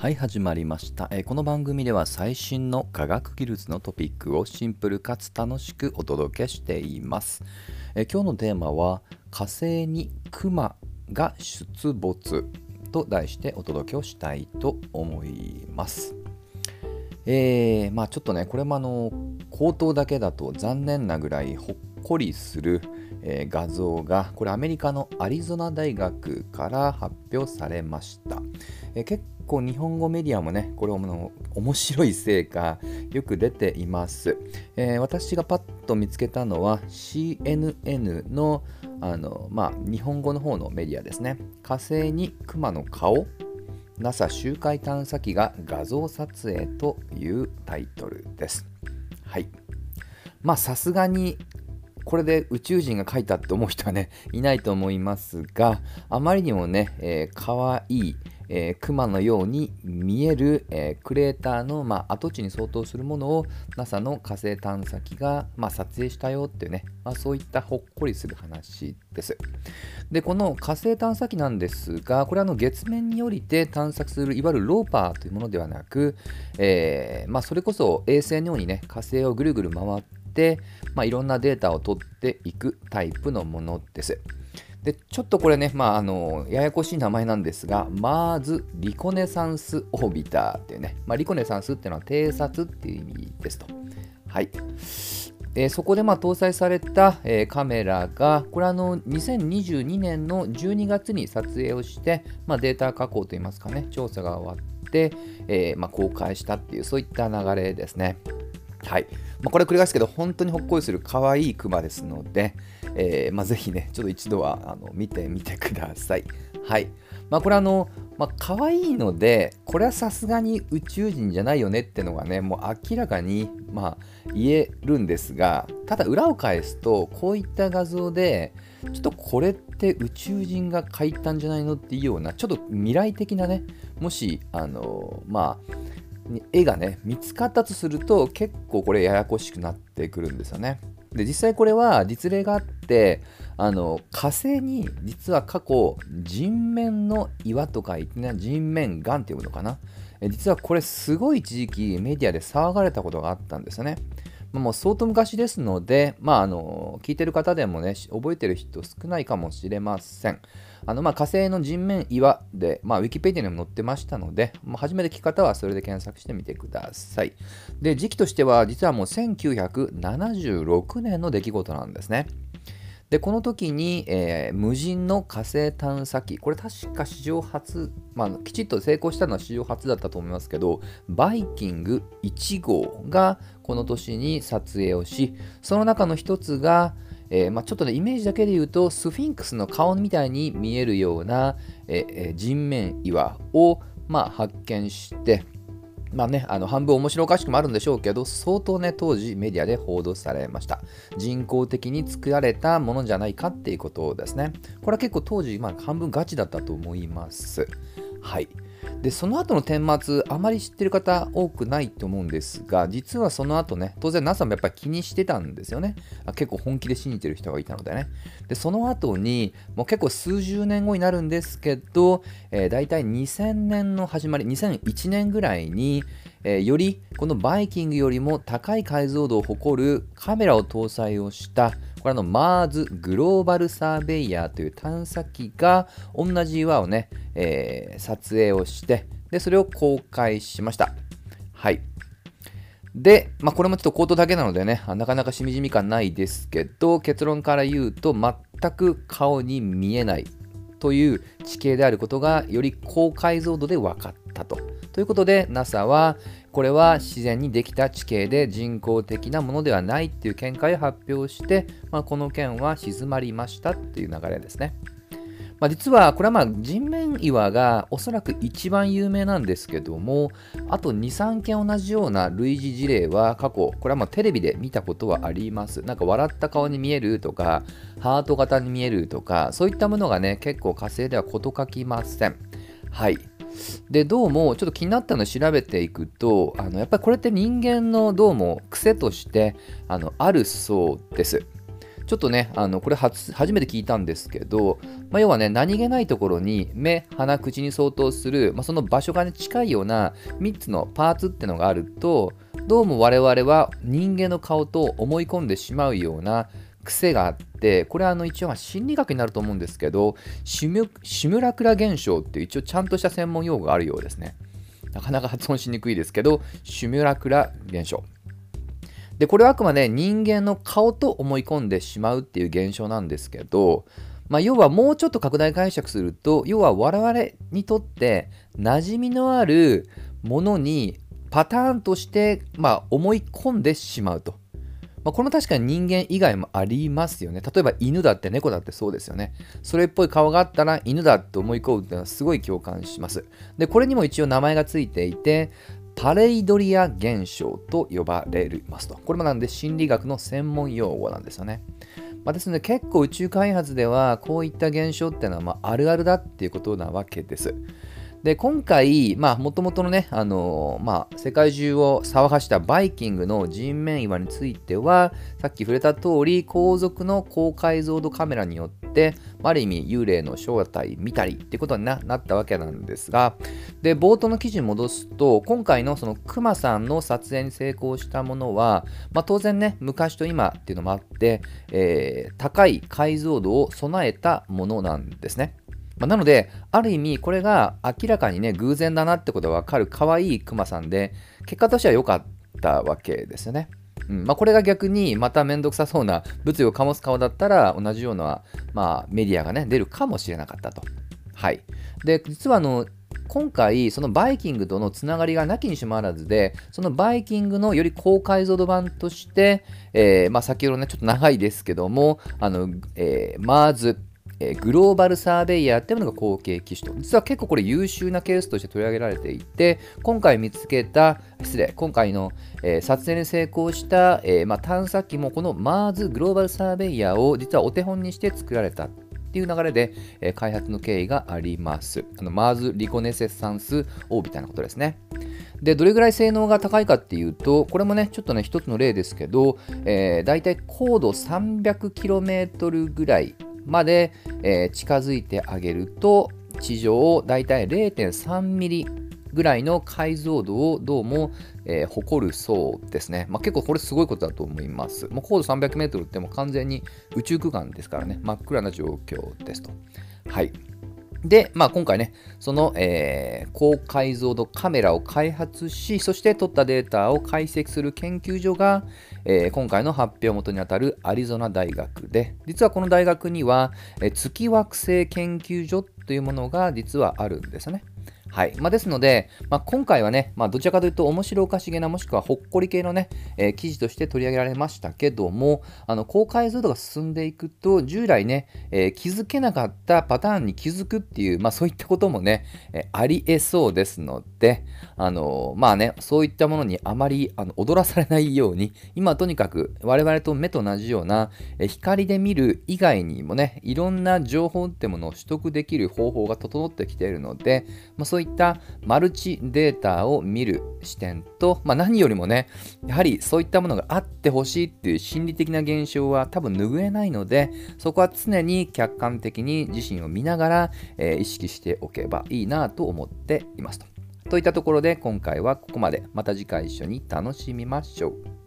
はい始まりました、えーこの番組では最新の科学技術のトピックをシンプルかつ楽しくお届けしています、えー今日のテーマは火星にクマが出没と題してお届けをしたいと思います。えーまあちょっとねこれもあの口頭だけだと残念なぐらいほっこりする、え画像がこれアメリカのアリゾナ大学から発表されました、え結構日本語メディアもねこれの面白い成果よく出ています、えー私がパッと見つけたのは CNN のあの、まあ、日本語の方のメディアですね火星にクマの顔 NASA 周回探査機が画像撮影というタイトルです。はい。まあさすがにこれで宇宙人が書いたって思う人はね いないと思いますがあまりにもね、えー、かわいい、えー、熊のように見える、えークレーターの、まあ、跡地に相当するものを NASA の火星探査機が、まあ、撮影したよっていうね、まあ、そういったほっこりする話です。でこの火星探査機なんですがこれはの月面に降りて探索するいわゆるローパーというものではなく、えーまあ、それこそ衛星のようにね火星をぐるぐる回って、まあ、いろんなデータを取っていくタイプのものです。でちょっとこれね、まあ、あのややこしい名前なんですが、マーズ・リコネサンス・オービターっていうね、まあ、リコネサンスっていうのは偵察っていう意味ですと。はい。えそこでま搭載された、えカメラが、これあの2022年の12月に撮影をして、まあ、データ加工といいますかね、調査が終わって、えーま、公開したっていう、そういった流れですね。はい。まあ、これ繰り返すけど、本当にほっこりする可愛いクマですので、えーまあ、ぜひね、ちょっと一度はあの見てみてください。はい。まあ、これあの、まあ、可愛いので、これはさすがに宇宙人じゃないよねってのがね、もう明らかに、まあ、言えるんですが、ただ裏を返すと、こういった画像で、ちょっとこれって宇宙人が描いたんじゃないのっていうような、ちょっと未来的なね、もし、あの、まあ、絵がね見つかったとすると結構これややこしくなってくるんですよね。で実際これは実例があってあの火星に実は過去人面の岩とか言ってね人面岩っていうのかな実はこれすごい一時期メディアで騒がれたことがあったんですよね。もう相当昔ですので、まあ、あの聞いてる方でもね覚えてる人少ないかもしれません。あのまあ火星の人面岩で、まあ、ウィキペディアにも載ってましたので、まあ、初めて聞く方はそれで検索してみてください。で時期としては実はもう1976年の出来事なんですね。でこの時に、えー無人の火星探査機これ確か史上初、まあ、きちっと成功したのは史上初だったと思いますけどバイキング1号がこの年に撮影をしその中の一つが、えーまあ、ちょっとねイメージだけで言うとスフィンクスの顔みたいに見えるような、えー人面岩を、まあ、発見してまあね、あの半分面白おかしくもあるんでしょうけど、相当ね、当時メディアで報道されました。人工的に作られたものじゃないかっていうことですね。これは結構当時、まあ、半分ガチだったと思います。はい。で、その後の顛末、あまり知ってる方多くないと思うんですが、実はその後ね、当然 NASA もやっぱり気にしてたんですよね。結構本気で信じてる人がいたのでね。で、その後に、もう結構数十年後になるんですけど、えー、大体2000年の始まり、2001年ぐらいに、えーよりこのバイキングよりも高い解像度を誇るカメラを搭載をしたこれあの MARS グローバルサーベイヤーという探査機が同じ岩をね、えー撮影をしてでそれを公開しました。はい。で、まあ、これもちょっと口頭だけなのでね、あなかなかしみじみ感ないですけど、結論から言うと、全く顔に見えないという地形であることが、より高解像度で分かったと。ということで、NASA は、これは自然にできた地形で人工的なものではないっていう見解を発表して、まあ、この件は静まりましたっていう流れですね。まあ、実はこれはまあ人面岩がおそらく一番有名なんですけどもあと23件同じような類似事例は過去これはまあテレビで見たことはあります。なんか笑った顔に見えるとかハート型に見えるとかそういったものがね結構火星では事欠きません。はい。でどうもちょっと気になったのを調べていくとあのやっぱりこれって人間のどうも癖としてあのあるそうです。ちょっとね、あのこれ初めて聞いたんですけど、まあ、要はね、何気ないところに目、鼻、口に相当する、まあ、その場所が、ね、近いような3つのパーツってのがあると、どうも我々は人間の顔と思い込んでしまうような癖があってこれはあの一応心理学になると思うんですけどシミュラクラ現象っていう一応ちゃんとした専門用語があるようですねなかなか発音しにくいですけどシミュラクラ現象でこれはあくまで人間の顔と思い込んでしまうっていう現象なんですけどまあ、要はもうちょっと拡大解釈すると要は我々にとって馴染みのあるものにパターンとして、まあ、思い込んでしまうと。まあ、これも確かに人間以外もありますよね。例えば犬だって猫だってそうですよね。それっぽい顔があったら犬だって思い込むっていうのはすごい共感します。で、これにも一応名前がついていて、パレイドリア現象と呼ばれますと。これもなんで心理学の専門用語なんですよね。まあ、ですので結構宇宙開発ではこういった現象っていうのはまあるあるだっていうことなわけです。で、今回、もともとのね、あのー、まあ、世界中を騒がしたバイキングの人面岩については、さっき触れた通り、後続の高解像度カメラによって、ある意味、幽霊の正体見たりってことになったわけなんですが、で、冒頭の記事に戻すと、今回のそのクマさんの撮影に成功したものは、まあ、当然ね、昔と今っていうのもあって、えー、高い解像度を備えたものなんですね。まあ、なので、ある意味、これが明らかにね、偶然だなってことがわかる可愛いクマさんで、結果としては良かったわけですよね。うんまあ、これが逆にまためんどくさそうな物議を醸す顔だったら同じような、まあ、メディアがね出るかもしれなかったと。はい、で実はあの今回そのバイキングとのつながりがなきにしもあらずでそのバイキングのより高解像度版として、えーまあ、先ほどねちょっと長いですけどもあの、えー、マーズえー、グローバルサーベイヤーっていうものが後継機種と。実は結構これ優秀なケースとして取り上げられていて、今回見つけた、失礼、今回の、えー、撮影に成功した、えー、まあ、探査機もこの MARS グローバルサーベイヤーを実はお手本にして作られたっていう流れで、え、開発の経緯があります。あの MARS リコネセッサンスオービターのことですね。で、どれぐらい性能が高いかっていうと、これもね、ちょっとね、一つの例ですけど、えー、だいたい高度 300km ぐらいまで、えー、近づいてあげると地上をだいたい0.3ミリぐらいの解像度をどうも、えー、誇るそうですね。まあ、結構これすごいことだと思います。もう高度300メートルっても完全に宇宙空間ですからね、真っ暗な状況ですと。はい。で、まあ、今回ね、その、えー、高解像度カメラを開発し、そして取ったデータを解析する研究所が、えー、今回の発表元にあたるアリゾナ大学で、実はこの大学には、えー、月惑星研究所というものが実はあるんですね。はい。まあ、ですので、まあ、今回はね、まあ、どちらかというと面白おかしげなもしくはほっこり系のね、えー、記事として取り上げられましたけどもあの高解像度が進んでいくと従来ね、えー、気づけなかったパターンに気づくっていう、まあ、そういったこともね、えー、ありえそうですのであのまあねそういったものにあまりあの踊らされないように今とにかく我々と目と同じような、え光で見る以外にもねいろんな情報ってものを取得できる方法が整ってきているので、まあ、そういったマルチデータを見る視点と、まあ、何よりもね、やはりそういったものがあってほしいっていう心理的な現象は多分拭えないので、そこは常に客観的に自身を見ながら、えー、意識しておけばいいなと思っていますと。といったところで今回はここまで。また次回一緒に楽しみましょう。